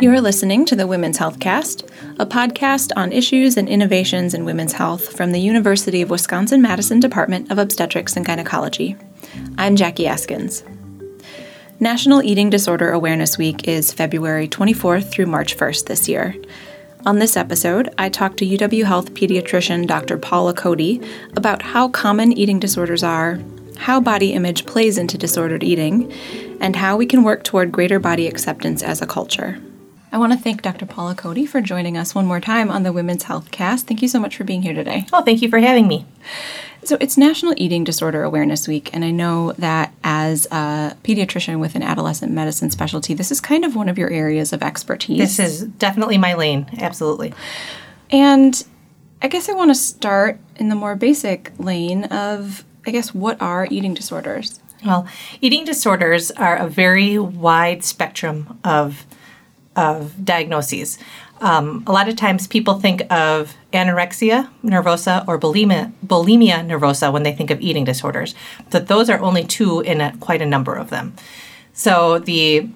You're listening to the Women's Health Cast, a podcast on issues and innovations in women's health from the University of Wisconsin Madison Department of Obstetrics and Gynecology. I'm Jackie Askins. National Eating Disorder Awareness Week is February 24th through March 1st this year. On this episode, I talked to UW Health pediatrician Dr. Paula Cody about how common eating disorders are, how body image plays into disordered eating, and how we can work toward greater body acceptance as a culture. I want to thank Dr. Paula Cody for joining us one more time on the Women's Health Cast. Thank you so much for being here today. Oh, thank you for having me. So, it's National Eating Disorder Awareness Week, and I know that as a pediatrician with an adolescent medicine specialty, this is kind of one of your areas of expertise. This is definitely my lane, absolutely. And I guess I want to start in the more basic lane of, I guess, what are eating disorders? Well, eating disorders are a very wide spectrum of of diagnoses. Um, a lot of times people think of anorexia nervosa or bulimia, bulimia nervosa when they think of eating disorders, but those are only two in a, quite a number of them. So the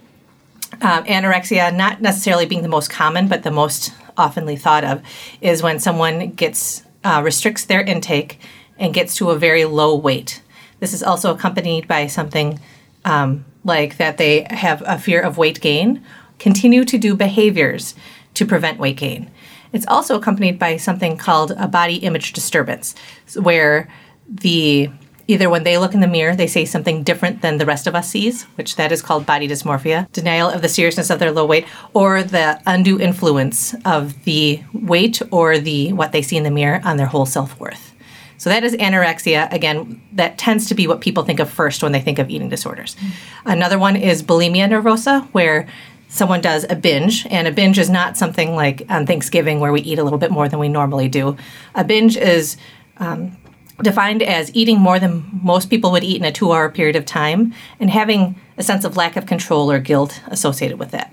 uh, anorexia, not necessarily being the most common, but the most oftenly thought of, is when someone gets uh, restricts their intake and gets to a very low weight. This is also accompanied by something um, like that they have a fear of weight gain continue to do behaviors to prevent weight gain. It's also accompanied by something called a body image disturbance, where the either when they look in the mirror they say something different than the rest of us sees which that is called body dysmorphia denial of the seriousness of their low weight or the undue influence of the weight or the what they see in the mirror on their whole self-worth so that is anorexia. Again, that tends to be what people think of first when they think of eating disorders. Mm-hmm. Another one is bulimia nervosa, where someone does a binge, and a binge is not something like on Thanksgiving where we eat a little bit more than we normally do. A binge is um, defined as eating more than most people would eat in a two hour period of time and having a sense of lack of control or guilt associated with that.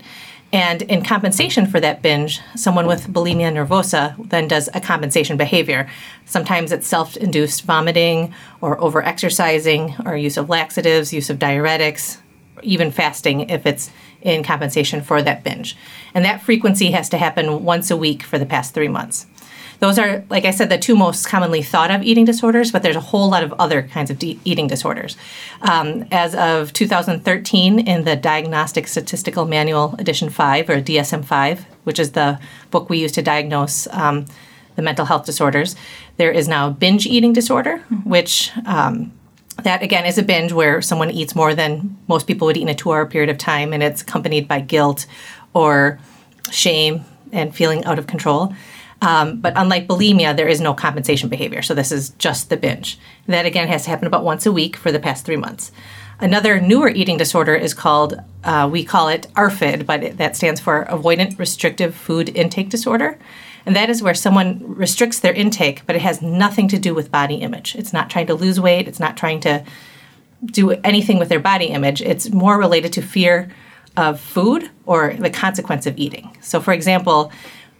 And in compensation for that binge, someone with bulimia nervosa then does a compensation behavior. Sometimes it's self induced vomiting or over exercising or use of laxatives, use of diuretics, even fasting if it's in compensation for that binge. And that frequency has to happen once a week for the past three months. Those are, like I said, the two most commonly thought of eating disorders, but there's a whole lot of other kinds of de- eating disorders. Um, as of 2013, in the Diagnostic Statistical Manual Edition 5, or DSM 5, which is the book we use to diagnose um, the mental health disorders, there is now binge eating disorder, mm-hmm. which um, that again is a binge where someone eats more than most people would eat in a two hour period of time, and it's accompanied by guilt or shame and feeling out of control. Um, but unlike bulimia, there is no compensation behavior. So this is just the binge. That again has to happen about once a week for the past three months. Another newer eating disorder is called, uh, we call it ARFID, but that stands for Avoidant Restrictive Food Intake Disorder. And that is where someone restricts their intake, but it has nothing to do with body image. It's not trying to lose weight, it's not trying to do anything with their body image. It's more related to fear of food or the consequence of eating. So, for example,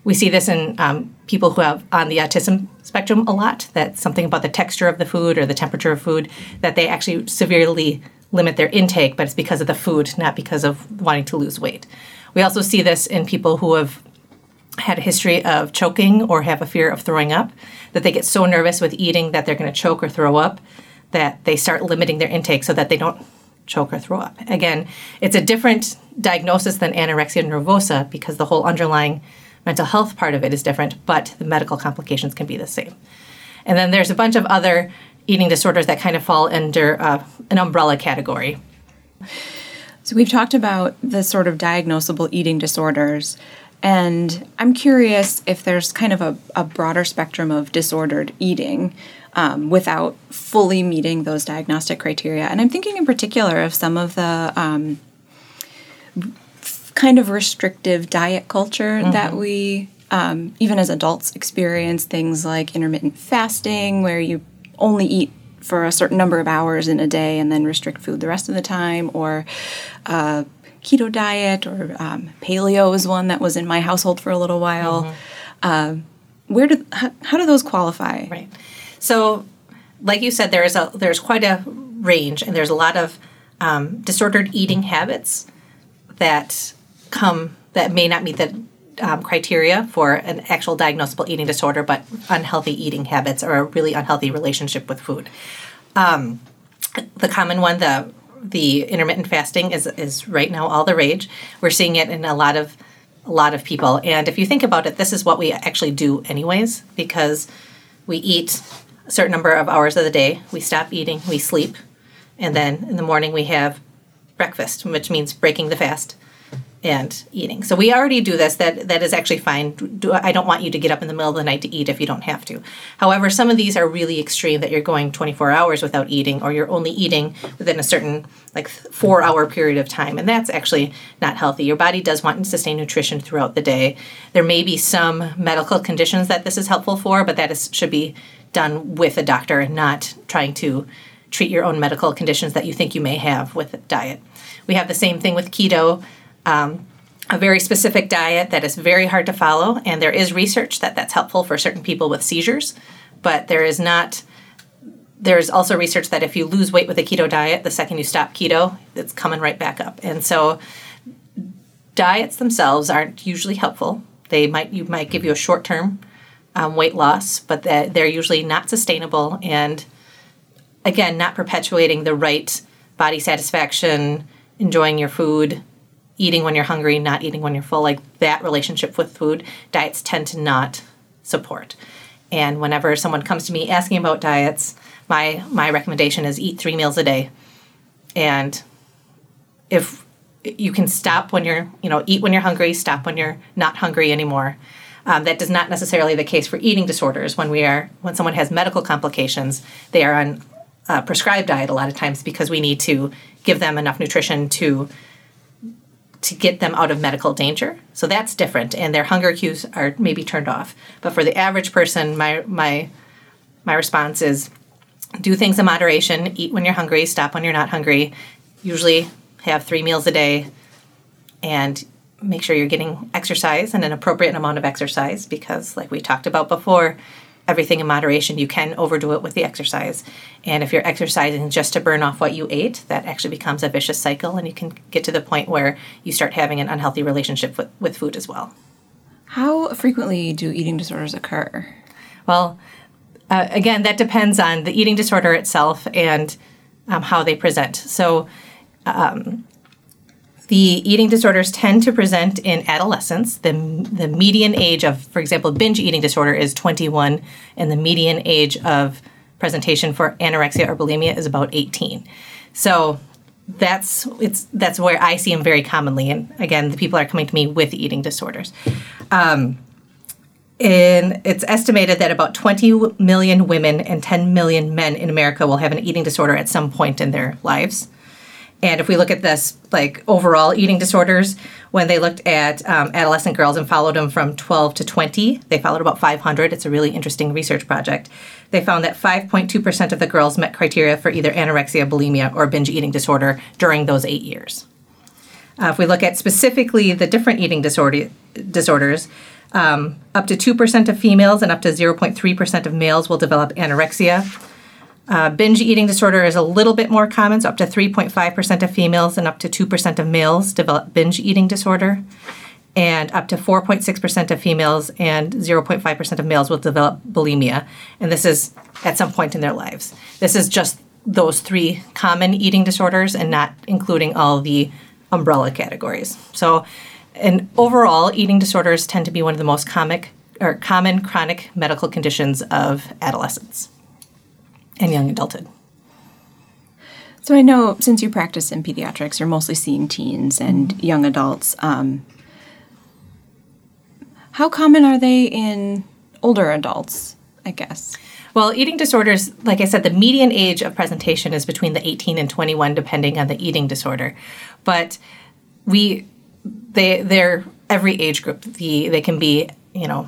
we see this in um, people who have on the autism spectrum a lot that something about the texture of the food or the temperature of food that they actually severely limit their intake, but it's because of the food, not because of wanting to lose weight. We also see this in people who have had a history of choking or have a fear of throwing up, that they get so nervous with eating that they're going to choke or throw up, that they start limiting their intake so that they don't choke or throw up. Again, it's a different diagnosis than anorexia nervosa because the whole underlying mental health part of it is different, but the medical complications can be the same. And then there's a bunch of other eating disorders that kind of fall under uh, an umbrella category. So we've talked about the sort of diagnosable eating disorders. And I'm curious if there's kind of a, a broader spectrum of disordered eating um, without fully meeting those diagnostic criteria. And I'm thinking in particular of some of the um, kind of restrictive diet culture mm-hmm. that we, um, even as adults, experience things like intermittent fasting, where you only eat for a certain number of hours in a day and then restrict food the rest of the time, or uh, keto diet or um, paleo is one that was in my household for a little while. Mm-hmm. Uh, where do how, how, do those qualify? Right. So, like you said, there is a there's quite a range, and there's a lot of um, disordered eating habits that come that may not meet the um, criteria for an actual diagnosable eating disorder, but unhealthy eating habits or a really unhealthy relationship with food. Um, the common one, the the intermittent fasting, is is right now all the rage. We're seeing it in a lot of a lot of people, and if you think about it, this is what we actually do anyways because we eat a certain number of hours of the day. We stop eating, we sleep, and then in the morning we have breakfast, which means breaking the fast and eating. So we already do this. That that is actually fine. Do, I don't want you to get up in the middle of the night to eat if you don't have to. However, some of these are really extreme that you're going 24 hours without eating, or you're only eating within a certain like four hour period of time, and that's actually not healthy. Your body does want to sustain nutrition throughout the day. There may be some medical conditions that this is helpful for, but that is should be done with a doctor and not trying to treat your own medical conditions that you think you may have with diet. We have the same thing with keto um, a very specific diet that is very hard to follow, and there is research that that's helpful for certain people with seizures, but there is not. There's also research that if you lose weight with a keto diet, the second you stop keto, it's coming right back up. And so, diets themselves aren't usually helpful. They might you might give you a short term um, weight loss, but they're usually not sustainable and again not perpetuating the right body satisfaction, enjoying your food, eating when you're hungry, not eating when you're full, like that relationship with food, diets tend to not support. And whenever someone comes to me asking about diets, my my recommendation is eat three meals a day. And if you can stop when you're, you know, eat when you're hungry, stop when you're not hungry anymore. Um, does not necessarily the case for eating disorders. When we are, when someone has medical complications, they are on a prescribed diet a lot of times because we need to give them enough nutrition to to get them out of medical danger. So that's different, and their hunger cues are maybe turned off. But for the average person, my my my response is do things in moderation, eat when you're hungry, stop when you're not hungry. Usually have 3 meals a day and make sure you're getting exercise and an appropriate amount of exercise because like we talked about before, everything in moderation. You can overdo it with the exercise. And if you're exercising just to burn off what you ate, that actually becomes a vicious cycle, and you can get to the point where you start having an unhealthy relationship with, with food as well. How frequently do eating disorders occur? Well, uh, again, that depends on the eating disorder itself and um, how they present. So, um, the eating disorders tend to present in adolescence. The, the median age of, for example, binge eating disorder is 21, and the median age of presentation for anorexia or bulimia is about 18. So that's it's that's where I see them very commonly. And again, the people are coming to me with eating disorders. Um, and it's estimated that about 20 million women and 10 million men in America will have an eating disorder at some point in their lives. And if we look at this, like overall eating disorders, when they looked at um, adolescent girls and followed them from 12 to 20, they followed about 500. It's a really interesting research project. They found that 5.2% of the girls met criteria for either anorexia, bulimia, or binge eating disorder during those eight years. Uh, if we look at specifically the different eating disorder, disorders, um, up to 2% of females and up to 0.3% of males will develop anorexia. Uh, binge eating disorder is a little bit more common, so up to 3.5% of females and up to 2% of males develop binge eating disorder. And up to 4.6% of females and 0.5% of males will develop bulimia. And this is at some point in their lives. This is just those three common eating disorders and not including all the umbrella categories. So, and overall, eating disorders tend to be one of the most comic or common chronic medical conditions of adolescents and young adulthood. So I know since you practice in pediatrics, you're mostly seeing teens and young adults. Um, how common are they in older adults? I guess. Well, eating disorders, like I said, the median age of presentation is between the 18 and 21, depending on the eating disorder. But we, they, they're every age group. The they can be, you know,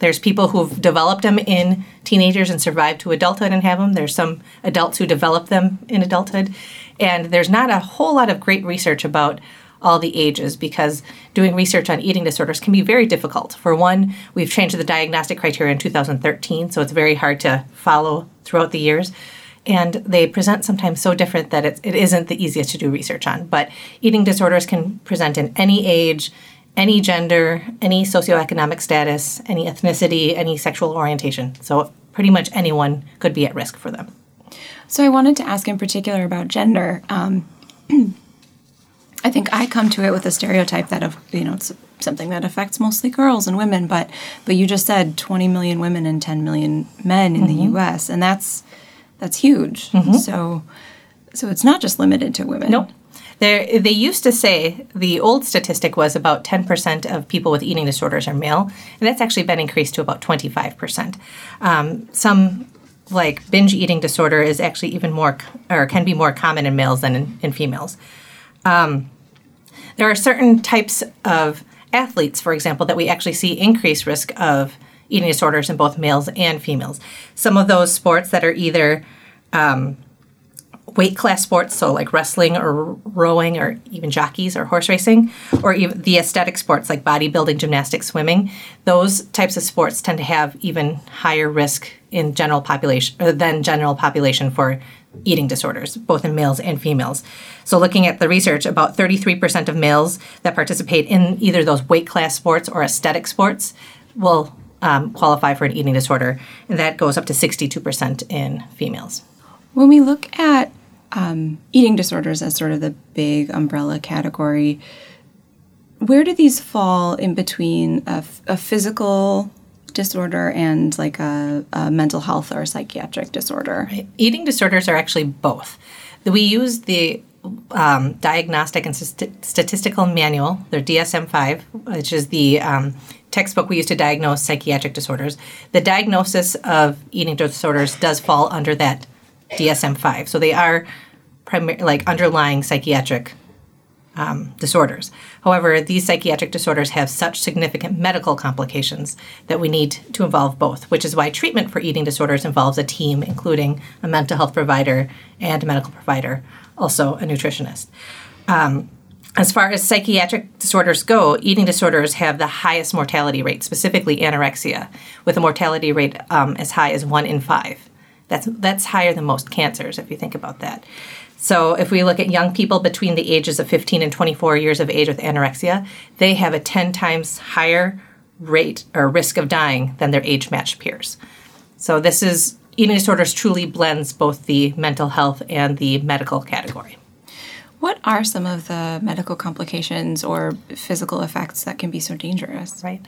there's people who've developed them in teenagers and survived to adulthood and have them. There's some adults who develop them in adulthood. And there's not a whole lot of great research about all the ages because doing research on eating disorders can be very difficult. For one, we've changed the diagnostic criteria in 2013, so it's very hard to follow throughout the years. And they present sometimes so different that it, it isn't the easiest to do research on. But eating disorders can present in any age, any gender, any socioeconomic status, any ethnicity, any sexual orientation. So pretty much anyone could be at risk for them. So I wanted to ask in particular about gender. Um, I think I come to it with a stereotype that of you know it's something that affects mostly girls and women, but but you just said 20 million women and 10 million men in mm-hmm. the U.S. and that's that's huge. Mm-hmm. So so it's not just limited to women. Nope. They used to say the old statistic was about 10% of people with eating disorders are male, and that's actually been increased to about 25%. Um, some like binge eating disorder is actually even more or can be more common in males than in, in females. Um, there are certain types of athletes, for example, that we actually see increased risk of eating disorders in both males and females. Some of those sports that are either um, weight class sports, so like wrestling or rowing or even jockeys or horse racing, or even the aesthetic sports like bodybuilding, gymnastics, swimming, those types of sports tend to have even higher risk in general population uh, than general population for eating disorders, both in males and females. So, looking at the research, about 33% of males that participate in either those weight class sports or aesthetic sports will um, qualify for an eating disorder, and that goes up to 62% in females. When we look at um, eating disorders as sort of the big umbrella category, where do these fall in between a, a physical disorder and like a, a, mental health or psychiatric disorder? Right. Eating disorders are actually both. We use the um, Diagnostic and St- Statistical Manual, their DSM 5, which is the um, textbook we use to diagnose psychiatric disorders. The diagnosis of eating disorders does fall under that DSM 5. So they are primary, like underlying psychiatric um, disorders. However, these psychiatric disorders have such significant medical complications that we need to involve both, which is why treatment for eating disorders involves a team, including a mental health provider and a medical provider, also a nutritionist. Um, as far as psychiatric disorders go, eating disorders have the highest mortality rate, specifically anorexia, with a mortality rate um, as high as one in five. That's that's higher than most cancers if you think about that. So if we look at young people between the ages of 15 and 24 years of age with anorexia, they have a 10 times higher rate or risk of dying than their age matched peers. So this is eating disorders truly blends both the mental health and the medical category. What are some of the medical complications or physical effects that can be so dangerous? Right.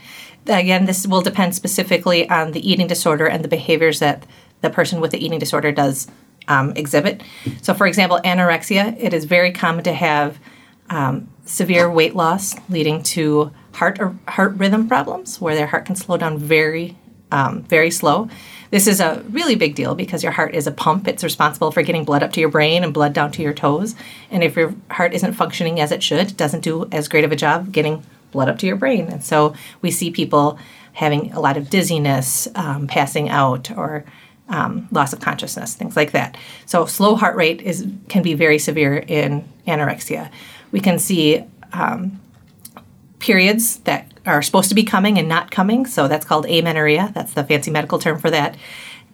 Again, this will depend specifically on the eating disorder and the behaviors that the person with the eating disorder does um, exhibit. So, for example, anorexia, it is very common to have um, severe weight loss leading to heart or heart rhythm problems where their heart can slow down very, um, very slow. This is a really big deal because your heart is a pump. It's responsible for getting blood up to your brain and blood down to your toes. And if your heart isn't functioning as it should, it doesn't do as great of a job getting blood up to your brain. And so we see people having a lot of dizziness, um, passing out, or um, loss of consciousness, things like that. So slow heart rate is can be very severe in anorexia. We can see um, periods that are supposed to be coming and not coming. So that's called amenorrhea. That's the fancy medical term for that.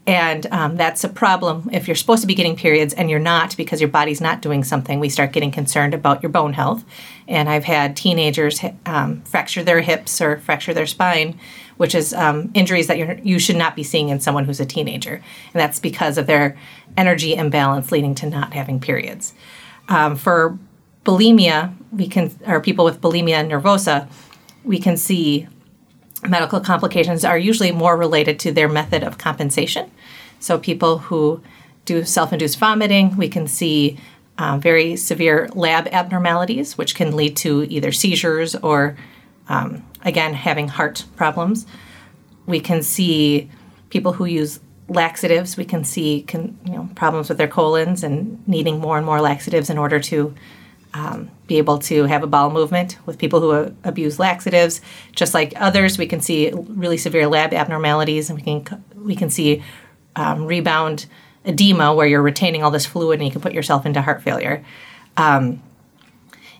And um, that's a problem if you're supposed to be getting periods and you're not because your body's not doing something. We start getting concerned about your bone health. And I've had teenagers um, fracture their hips or fracture their spine which is um, injuries that you you should not be seeing in someone who's a teenager, and that's because of their energy imbalance leading to not having periods. Um, for bulimia, we can, or people with bulimia nervosa, we can see medical complications are usually more related to their method of compensation. So people who do self-induced vomiting, we can see um, very severe lab abnormalities, which can lead to either seizures or um, again, having heart problems. We can see people who use laxatives. We can see can, you know, problems with their colons and needing more and more laxatives in order to um, be able to have a bowel movement. With people who uh, abuse laxatives, just like others, we can see really severe lab abnormalities, and we can we can see um, rebound edema where you're retaining all this fluid and you can put yourself into heart failure. Um,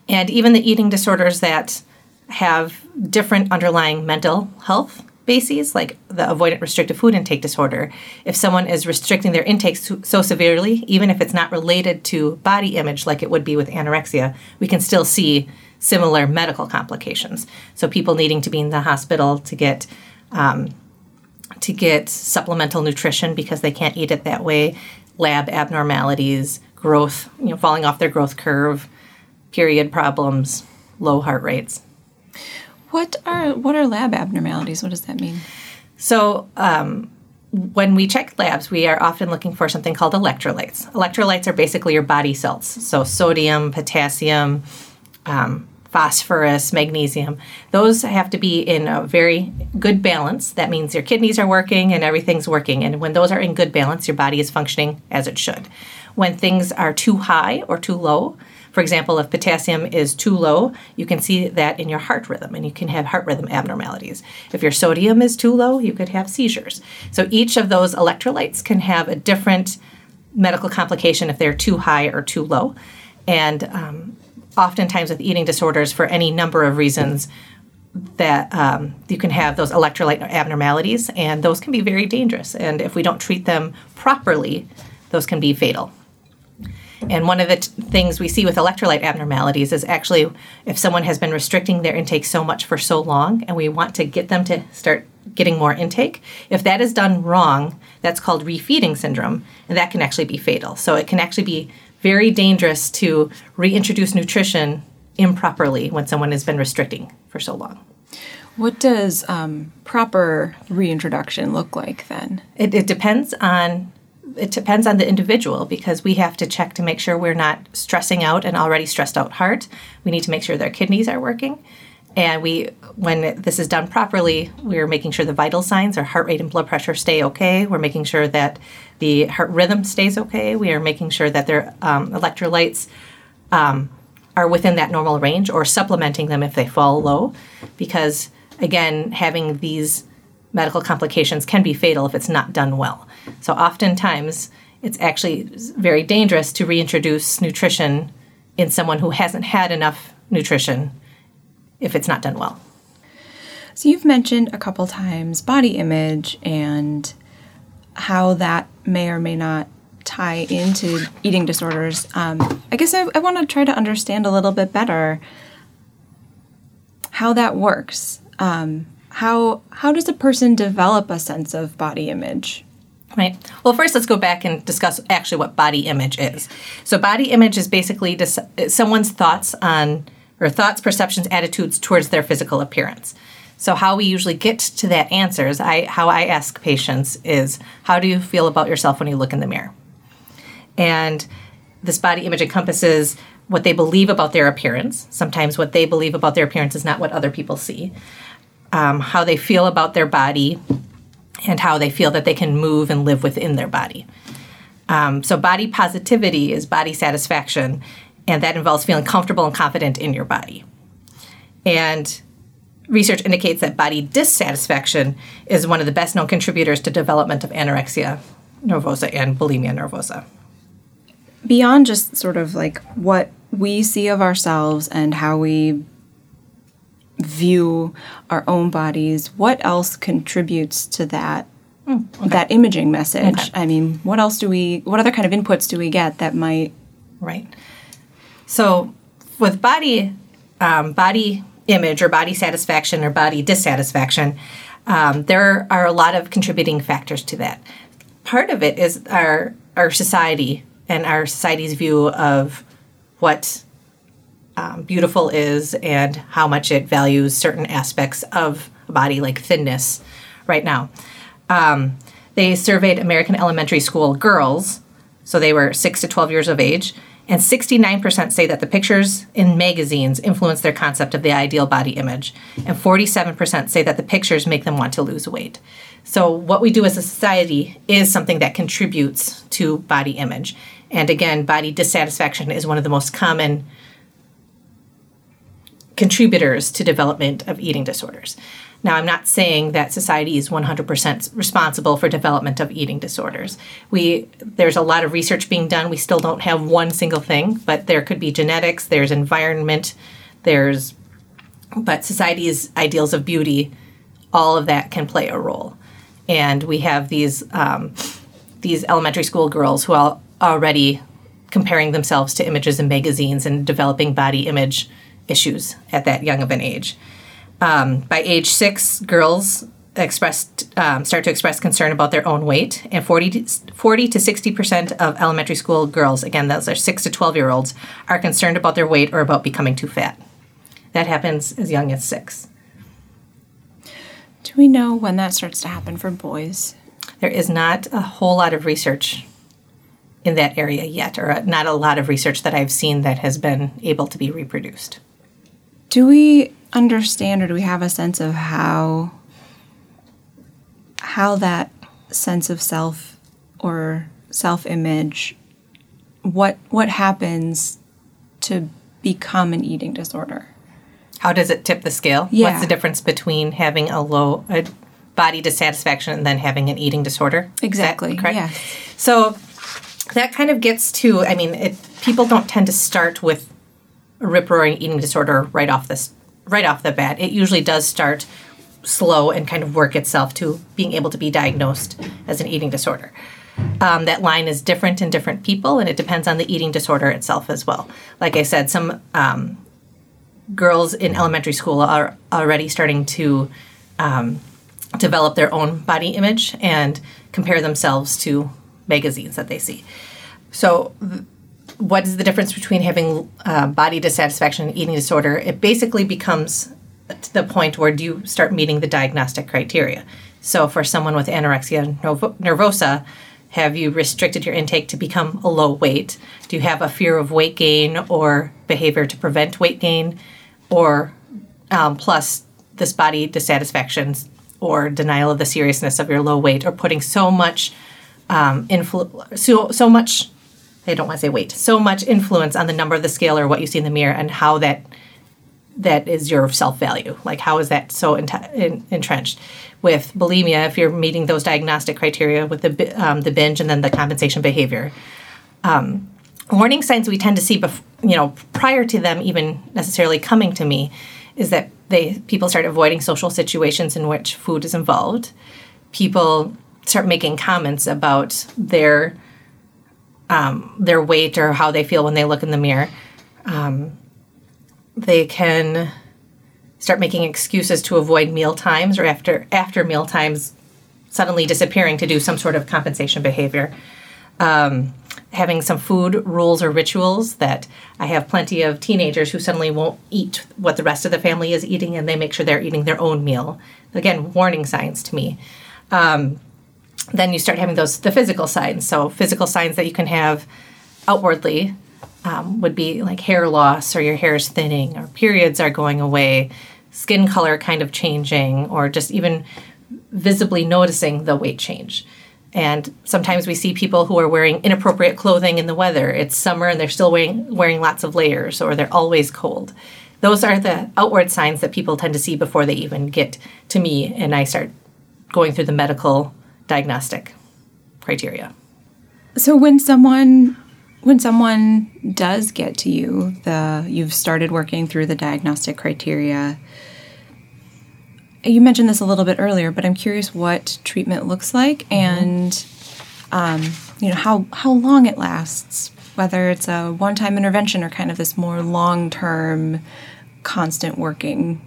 and even the eating disorders that have different underlying mental health bases, like the avoidant restrictive food intake disorder. If someone is restricting their intake so, severely, even if it's not related to body image like it would be with anorexia, we can still see similar medical complications. So people needing to be in the hospital to get um, to get supplemental nutrition because they can't eat it that way, lab abnormalities, growth, you know, falling off their growth curve, period problems, low heart rates. What are what are lab abnormalities? What does that mean? So um, when we check labs, we are often looking for something called electrolytes. Electrolytes are basically your body salts, so sodium, potassium, um, phosphorus, magnesium. Those have to be in a very good balance. That means your kidneys are working and everything's working. And when those are in good balance, your body is functioning as it should. When things are too high or too low, for example, if potassium is too low, you can see that in your heart rhythm and you can have heart rhythm abnormalities. If your sodium is too low, you could have seizures. So each of those electrolytes can have a different medical complication if they're too high or too low. And um, oftentimes with eating disorders, for any number of reasons, that um, you can have those electrolyte abnormalities, and those can be very dangerous. And if we don't treat them properly, those can be fatal. And one of the t- things we see with electrolyte abnormalities is actually if someone has been restricting their intake so much for so long and we want to get them to start getting more intake, if that is done wrong, that's called refeeding syndrome, and that can actually be fatal. So it can actually be very dangerous to reintroduce nutrition improperly when someone has been restricting for so long. What does um, proper reintroduction look like then? It, it depends on it depends on the individual because we have to check to make sure we're not stressing out an already stressed out heart. We need to make sure their kidneys are working. And we, when this is done properly, we're making sure the vital signs, our heart rate and blood pressure, stay okay. We're making sure that the heart rhythm stays okay. We are making sure that their um, electrolytes um, are within that normal range, or supplementing them if they fall low, because again, having these medical complications can be fatal if it's not done well. So oftentimes it's actually very dangerous to reintroduce nutrition in someone who hasn't had enough nutrition if it's not done well. So you've mentioned a couple times body image and how that may or may not tie into eating disorders. Um, I guess I, I want to try to understand a little bit better how that works. Um, how how does a person develop a sense of body image? Right. Well, first let's go back and discuss actually what body image is. So body image is basically dis- someone's thoughts on or thoughts, perceptions, attitudes towards their physical appearance. So how we usually get to that answer is I how I ask patients is how do you feel about yourself when you look in the mirror? And this body image encompasses what they believe about their appearance. Sometimes what they believe about their appearance is not what other people see um, how they feel about their body, and how they feel that they can move and live within their body. Um, so, body positivity is body satisfaction, and that involves feeling comfortable and confident in your body. And research indicates that body dissatisfaction is one of the best known contributors to development of anorexia nervosa and bulimia nervosa. Beyond just sort of like what we see of ourselves and how we view our own bodies, what else contributes to that mm, okay. that imaging message? Okay. I mean, what else do we what other kind of inputs do we get that might Right. So with body um, body image or body satisfaction or body dissatisfaction, um, there are a lot of contributing factors to that. Part of it is our our society and our society's view of what um, beautiful is and how much it values certain aspects of a body, like thinness, right now. Um, they surveyed American elementary school girls, so they were 6 to 12 years of age, and 69% say that the pictures in magazines influence their concept of the ideal body image, and 47% say that the pictures make them want to lose weight. So, what we do as a society is something that contributes to body image. And again, body dissatisfaction is one of the most common contributors to development of eating disorders. Now, I'm not saying that society is 100% responsible for development of eating disorders. We there's a lot of research being done. We still don't have one single thing, but there could be genetics, there's environment, there's but society's ideals of beauty, all of that can play a role. And we have these um, these elementary school girls who are already comparing themselves to images in magazines and developing body image issues at that young of an age. Um, by age six, girls expressed um, start to express concern about their own weight, and 40 to, 40 to 60 percent of elementary school girls, again, those are six to 12 year olds, are concerned about their weight or about becoming too fat. That happens as young as six. Do we know when that starts to happen for boys? There is not a whole lot of research in that area yet, or not a lot of research that I've seen that has been able to be reproduced. Do we understand or do we have a sense of how how that sense of self or self-image what what happens to become an eating disorder? How does it tip the scale? Yeah. What's the difference between having a low a body dissatisfaction and then having an eating disorder? Exactly. correct? Yeah. So that kind of gets to, I mean, it, people don't tend to start with rip roaring eating disorder right off this right off the bat. It usually does start slow and kind of work itself to being able to be diagnosed as an eating disorder. Um, that line is different in different people, and it depends on the eating disorder itself as well. Like I said, some um, girls in elementary school are already starting to um, develop their own body image and compare themselves to magazines that they see. So, what is the difference between having uh, body dissatisfaction and eating disorder? It basically becomes the point where do you start meeting the diagnostic criteria. So, for someone with anorexia nervosa, have you restricted your intake to become a low weight? Do you have a fear of weight gain or behavior to prevent weight gain? Or um, plus this body dissatisfaction or denial of the seriousness of your low weight or putting so much um, influ- so, so much I don't want to say weight, so much influence on the number of the scale or what you see in the mirror and how that that is your self value. Like how is that so in, entrenched? With bulimia, if you're meeting those diagnostic criteria with the um, the binge and then the compensation behavior, um, warning signs we tend to see, bef- you know, prior to them even necessarily coming to me, is that they people start avoiding social situations in which food is involved. People start making comments about their um, their weight or how they feel when they look in the mirror. Um, they can start making excuses to avoid meal times or after after meal times suddenly disappearing to do some sort of compensation behavior. Um, having some food rules or rituals that I have plenty of teenagers who suddenly won't eat what the rest of the family is eating and they make sure they're eating their own meal. Again, warning signs to me. Um, then you start having those the physical signs. So physical signs that you can have outwardly um, would be like hair loss or your hair is thinning or periods are going away, skin color kind of changing, or just even visibly noticing the weight change. And sometimes we see people who are wearing inappropriate clothing in the weather. It's summer and they're still wearing wearing lots of layers or they're always cold. Those are the outward signs that people tend to see before they even get to me and I start going through the medical diagnostic criteria. So when someone when someone does get to you, the you've started working through the diagnostic criteria. You mentioned this a little bit earlier, but I'm curious what treatment looks like and um, you know how how long it lasts, whether it's a one-time intervention or kind of this more long-term, constant working.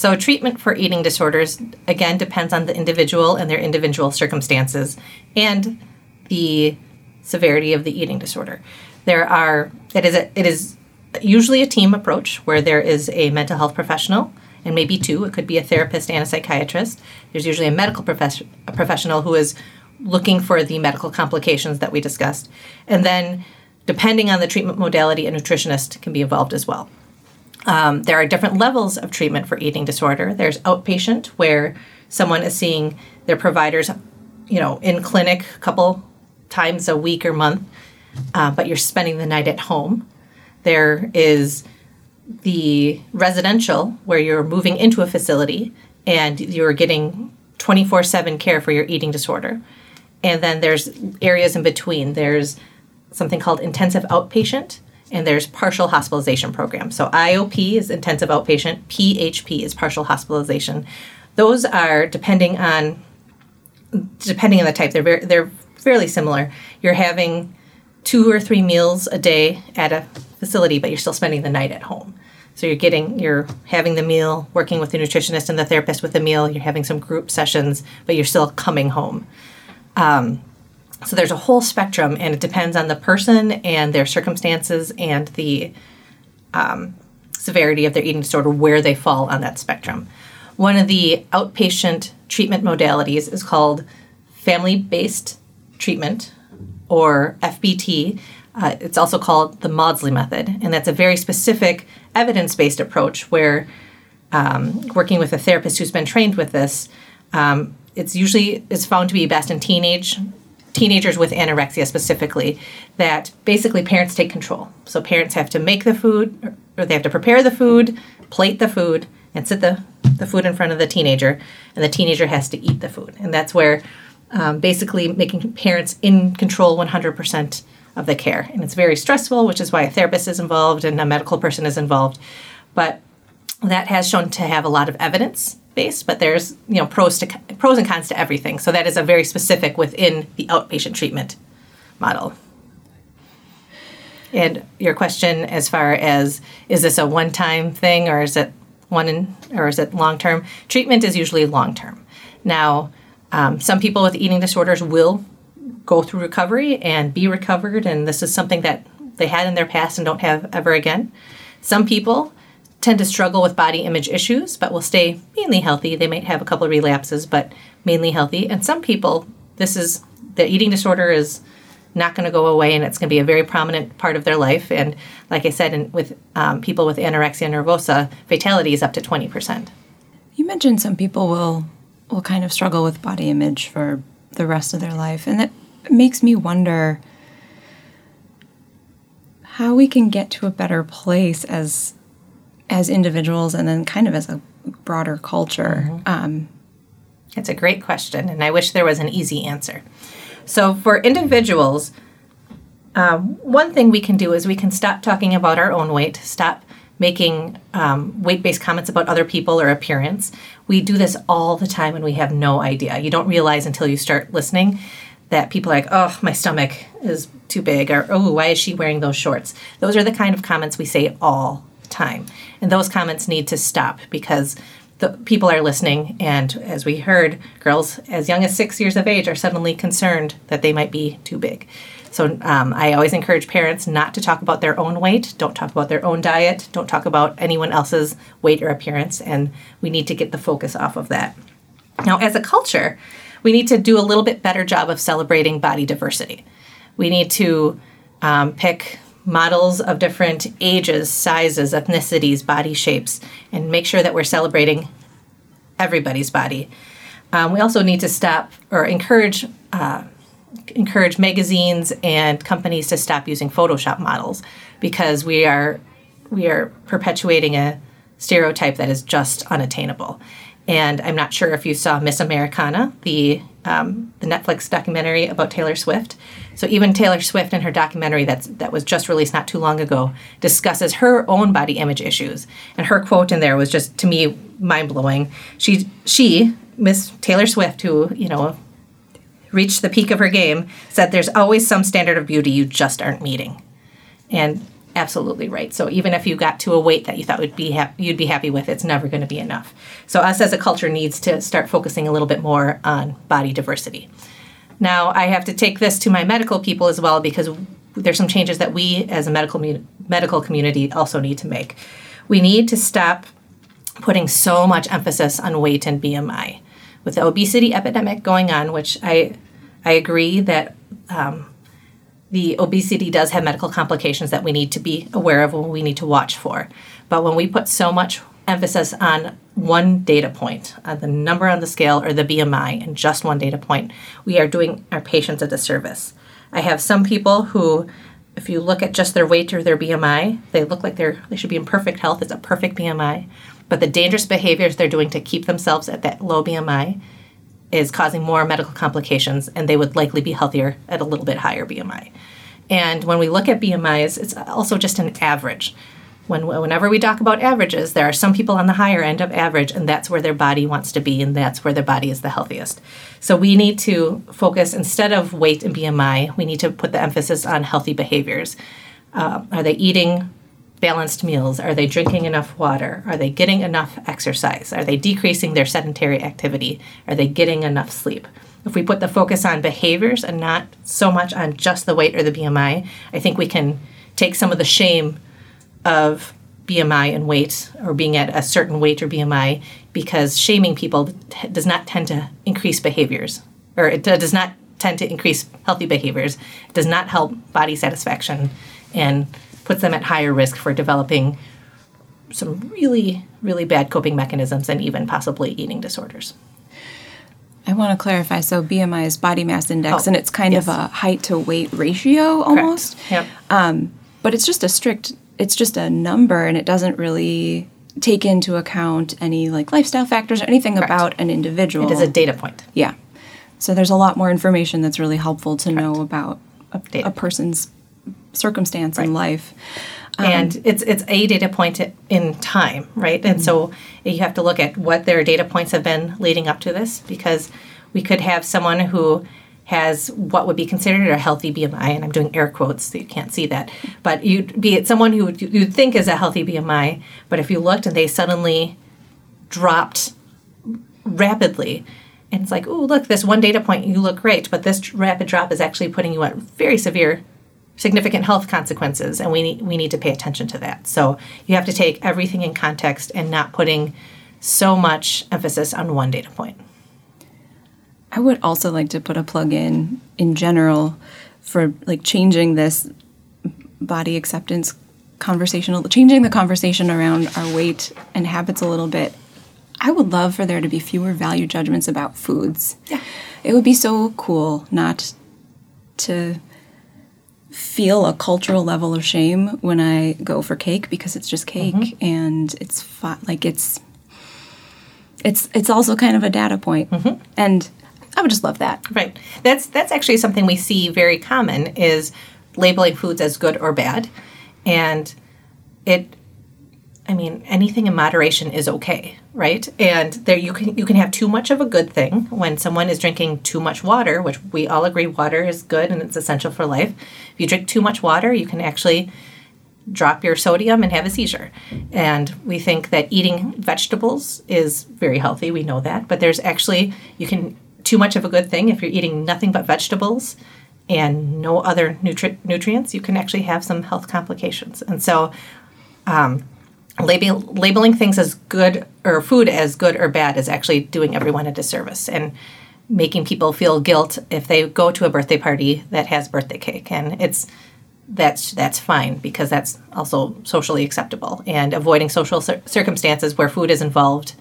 So, treatment for eating disorders again depends on the individual and their individual circumstances and the severity of the eating disorder. There are it is a, it is usually a team approach where there is a mental health professional and maybe two. It could be a therapist and a psychiatrist. There's usually a medical profes- a professional who is looking for the medical complications that we discussed, and then depending on the treatment modality, a nutritionist can be involved as well. Um, there are different levels of treatment for eating disorder. There's outpatient, where someone is seeing their providers, you know, in clinic a couple times a week or month, uh, but you're spending the night at home. There is the residential, where you're moving into a facility and you're getting 24 7 care for your eating disorder. And then there's areas in between. There's something called intensive outpatient, and there's partial hospitalization program. So IOP is intensive outpatient, PHP is partial hospitalization. Those are depending on depending on the type. They're very, they're fairly similar. You're having two or three meals a day at a facility, but you're still spending the night at home. So you're getting, you're having the meal, working with the nutritionist and the therapist with the meal. You're having some group sessions, but you're still coming home. Um, so there's a whole spectrum, and it depends on the person and their circumstances and the um, severity of their eating disorder, where they fall on that spectrum. One of the outpatient treatment modalities is called family based treatment or FBT. Uh, it's also called the Maudsley method, and that's a very specific evidence based approach where um, working with a therapist who's been trained with this, um, it's usually is found to be best in teenage teenagers with anorexia specifically that basically parents take control. So parents have to make the food or they have to prepare the food, plate the food, and sit the, the food in front of the teenager, and the teenager has to eat the food. And that's where um, basically making parents in control 100% of the care. And it's very stressful, which is why a therapist is involved and a medical person is involved. But that has shown to have a lot of evidence based, but there's you know pros to pros and cons to everything. So that is a very specific within the outpatient treatment model. And your question as far as is this a one-time thing or is it one in, or is it long-term? Treatment is usually long-term. Now, um, some people with eating disorders will go through recovery and be recovered, and this is something that they had in their past and don't have ever again. Some people tend to struggle with body image issues, but will stay mainly healthy. They might have a couple of relapses, but mainly healthy. And some people, this is the eating disorder is not going to go away and it's going to be a very prominent part of their life. And like I said, in, with um, people with anorexia nervosa, fatality is up to 20%. You mentioned some people will will kind of struggle with body image for the rest of their life. And that makes me wonder how we can get to a better place as as individuals and then kind of as a broader culture. Mm-hmm. Um, it's a great question, and I wish there was an easy answer. So, for individuals, um, one thing we can do is we can stop talking about our own weight, stop making um, weight based comments about other people or appearance. We do this all the time and we have no idea. You don't realize until you start listening that people are like, oh, my stomach is too big, or oh, why is she wearing those shorts? Those are the kind of comments we say all time. And those comments need to stop because the people are listening. And as we heard, girls as young as six years of age are suddenly concerned that they might be too big. So um, I always encourage parents not to talk about their own weight, don't talk about their own diet, don't talk about anyone else's weight or appearance, and we need to get the focus off of that. Now, as a culture, we need to do a little bit better job of celebrating body diversity. We need to um, pick models of different ages, sizes, ethnicities, body shapes, and make sure that we're celebrating everybody's body. Um, we also need to stop or encourage uh, encourage magazines and companies to stop using Photoshop models because we are we are perpetuating a stereotype that is just unattainable. And I'm not sure if you saw Miss Americana, the um, the Netflix documentary about Taylor Swift. So even Taylor Swift in her documentary that's that was just released not too long ago discusses her own body image issues. And her quote in there was just to me mind blowing. She she Miss Taylor Swift, who you know reached the peak of her game, said there's always some standard of beauty you just aren't meeting. And absolutely right. So even if you got to a weight that you thought would be ha- you'd be happy with, it's never going to be enough. So us as a culture needs to start focusing a little bit more on body diversity. Now I have to take this to my medical people as well because there's some changes that we as a medical medical community also need to make. We need to stop putting so much emphasis on weight and BMI. With the obesity epidemic going on, which I I agree that um, the obesity does have medical complications that we need to be aware of and we need to watch for. But when we put so much emphasis on one data point, uh, the number on the scale or the BMI, and just one data point, we are doing our patients a disservice. I have some people who, if you look at just their weight or their BMI, they look like they're they should be in perfect health. It's a perfect BMI, but the dangerous behaviors they're doing to keep themselves at that low BMI is causing more medical complications, and they would likely be healthier at a little bit higher BMI. And when we look at BMIs, it's also just an average. When, whenever we talk about averages, there are some people on the higher end of average, and that's where their body wants to be, and that's where their body is the healthiest. So we need to focus instead of weight and BMI, we need to put the emphasis on healthy behaviors. Uh, are they eating balanced meals? Are they drinking enough water? Are they getting enough exercise? Are they decreasing their sedentary activity? Are they getting enough sleep? If we put the focus on behaviors and not so much on just the weight or the BMI, I think we can take some of the shame of BMI and weight or being at a certain weight or BMI because shaming people t- does not tend to increase behaviors or it does not tend to increase healthy behaviors. It does not help body satisfaction and puts them at higher risk for developing some really, really bad coping mechanisms and even possibly eating disorders. I want to clarify. So BMI is body mass index, Oh, and it's kind yes. of a height to weight ratio almost. Yep. Um, but it's just a strict. It's just a number, and it doesn't really take into account any like lifestyle factors or anything about an individual. It is a data point. yeah. So there's a lot more information that's really helpful to know about a, a person's circumstance in life. and um, it's it's a data point in time, right? And so mm-hmm. you have to look at what their data points have been leading up to this, because we could have someone who has what would be considered a healthy BMI, and I'm doing air quotes so you can't see that, but you'd be it someone who you'd think is a healthy BMI, but if you looked and they suddenly dropped rapidly. And it's like, oh, look, this one data point, you look great, but this rapid drop is actually putting you at very severe, significant health consequences, and we need we need to pay attention to that. So you have to take everything in context and not putting so much emphasis on one data point. I would also like to put a plug in in general for like changing this body acceptance conversational changing the conversation around our weight and habits a little bit. I would love for there to be fewer value judgments about foods. Yeah. It would be so cool not to feel a cultural level of shame when I go for cake because it's just cake mm-hmm. and it's fi- like it's it's it's also kind of a data point. Mm-hmm. And I would just love that. Right. That's that's actually something we see very common is labeling foods as good or bad. And it I mean, anything in moderation is okay, right? And there you can you can have too much of a good thing when someone is drinking too much water, which we all agree water is good and it's essential for life. If you drink too much water, you can actually drop your sodium and have a seizure. And we think that eating vegetables is very healthy. We know that. But there's actually, you can, too much of a good thing if you're eating nothing but vegetables and no other nutri- nutrients, you can actually have some health complications. And so, um, label, labeling things as good or food as good or bad is actually doing everyone a disservice and making people feel guilt if they go to a birthday party that has birthday cake. And it's, that's that's fine because that's also socially acceptable and avoiding social cir- circumstances where food is involved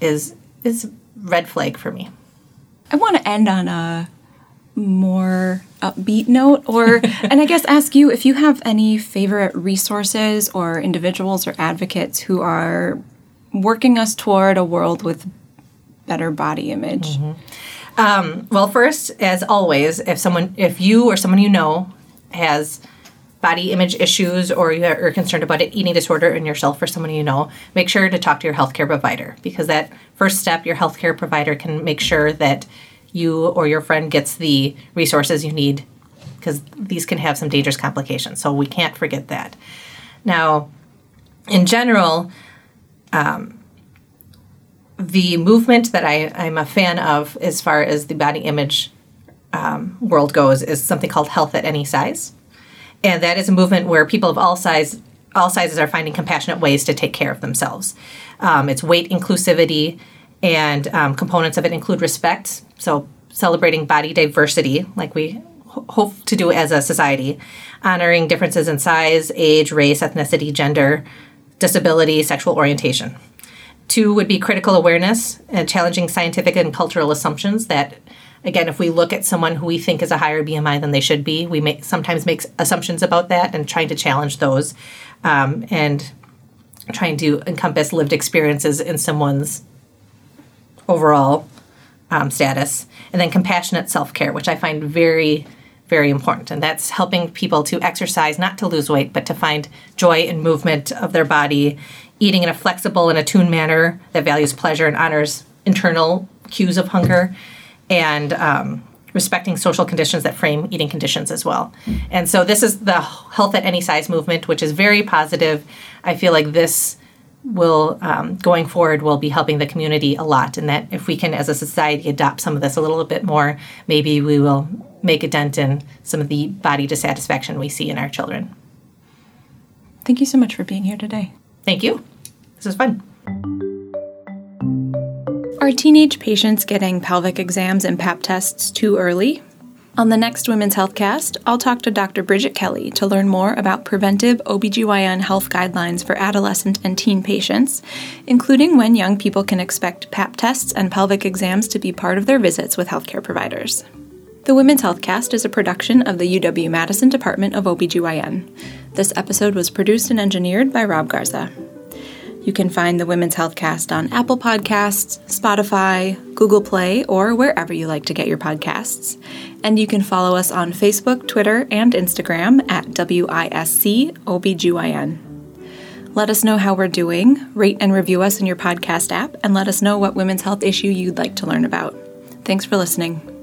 is is red flag for me I want to end on a more upbeat note, or, and I guess ask you if you have any favorite resources or individuals or advocates who are working us toward a world with better body image. Mm-hmm. Um, well first as always if someone if you or someone you know has body image issues or you are concerned about an eating disorder in yourself or someone you know make sure to talk to your healthcare provider because that first step your healthcare provider can make sure that you or your friend gets the resources you need because these can have some dangerous complications so we can't forget that. Now in general um, the movement that I, I'm a fan of as far as the body image um, world goes is something called health at any size. And that is a movement where people of all size all sizes are finding compassionate ways to take care of themselves. Um, it's weight inclusivity and um, components of it include respect. So celebrating body diversity like we ho- hope to do as a society. Honoring differences in size age race ethnicity gender disability sexual orientation. Two would be critical awareness and challenging scientific and cultural assumptions that, again, if we look at someone who we think is a higher BMI than they should be, we may sometimes make assumptions about that and trying to challenge those um, and trying to encompass lived experiences in someone's overall um, status. And then compassionate self care, which I find very, very important. And that's helping people to exercise, not to lose weight, but to find joy in movement of their body, eating in a flexible and attuned manner that values pleasure and honors internal cues of hunger, and um, respecting social conditions that frame eating conditions as well. And so this is the health at any size movement, which is very positive. I feel like this will um, going forward will be helping the community a lot and that if we can as a society adopt some of this a little bit more maybe we will make a dent in some of the body dissatisfaction we see in our children. Thank you so much for being here today. Thank you. This is fun. Are teenage patients getting pelvic exams and pap tests too early on the next Women's Health Cast, I'll talk to Dr. Bridget Kelly to learn more about preventive OBGYN health guidelines for adolescent and teen patients, including when young people can expect PAP tests and pelvic exams to be part of their visits with healthcare providers. The Women's Health Cast is a production of the UW Madison Department of OBGYN. This episode was produced and engineered by Rob Garza. You can find the Women's Health Cast on Apple Podcasts, Spotify, Google Play, or wherever you like to get your podcasts. And you can follow us on Facebook, Twitter, and Instagram at WISC OBGYN. Let us know how we're doing, rate and review us in your podcast app, and let us know what women's health issue you'd like to learn about. Thanks for listening.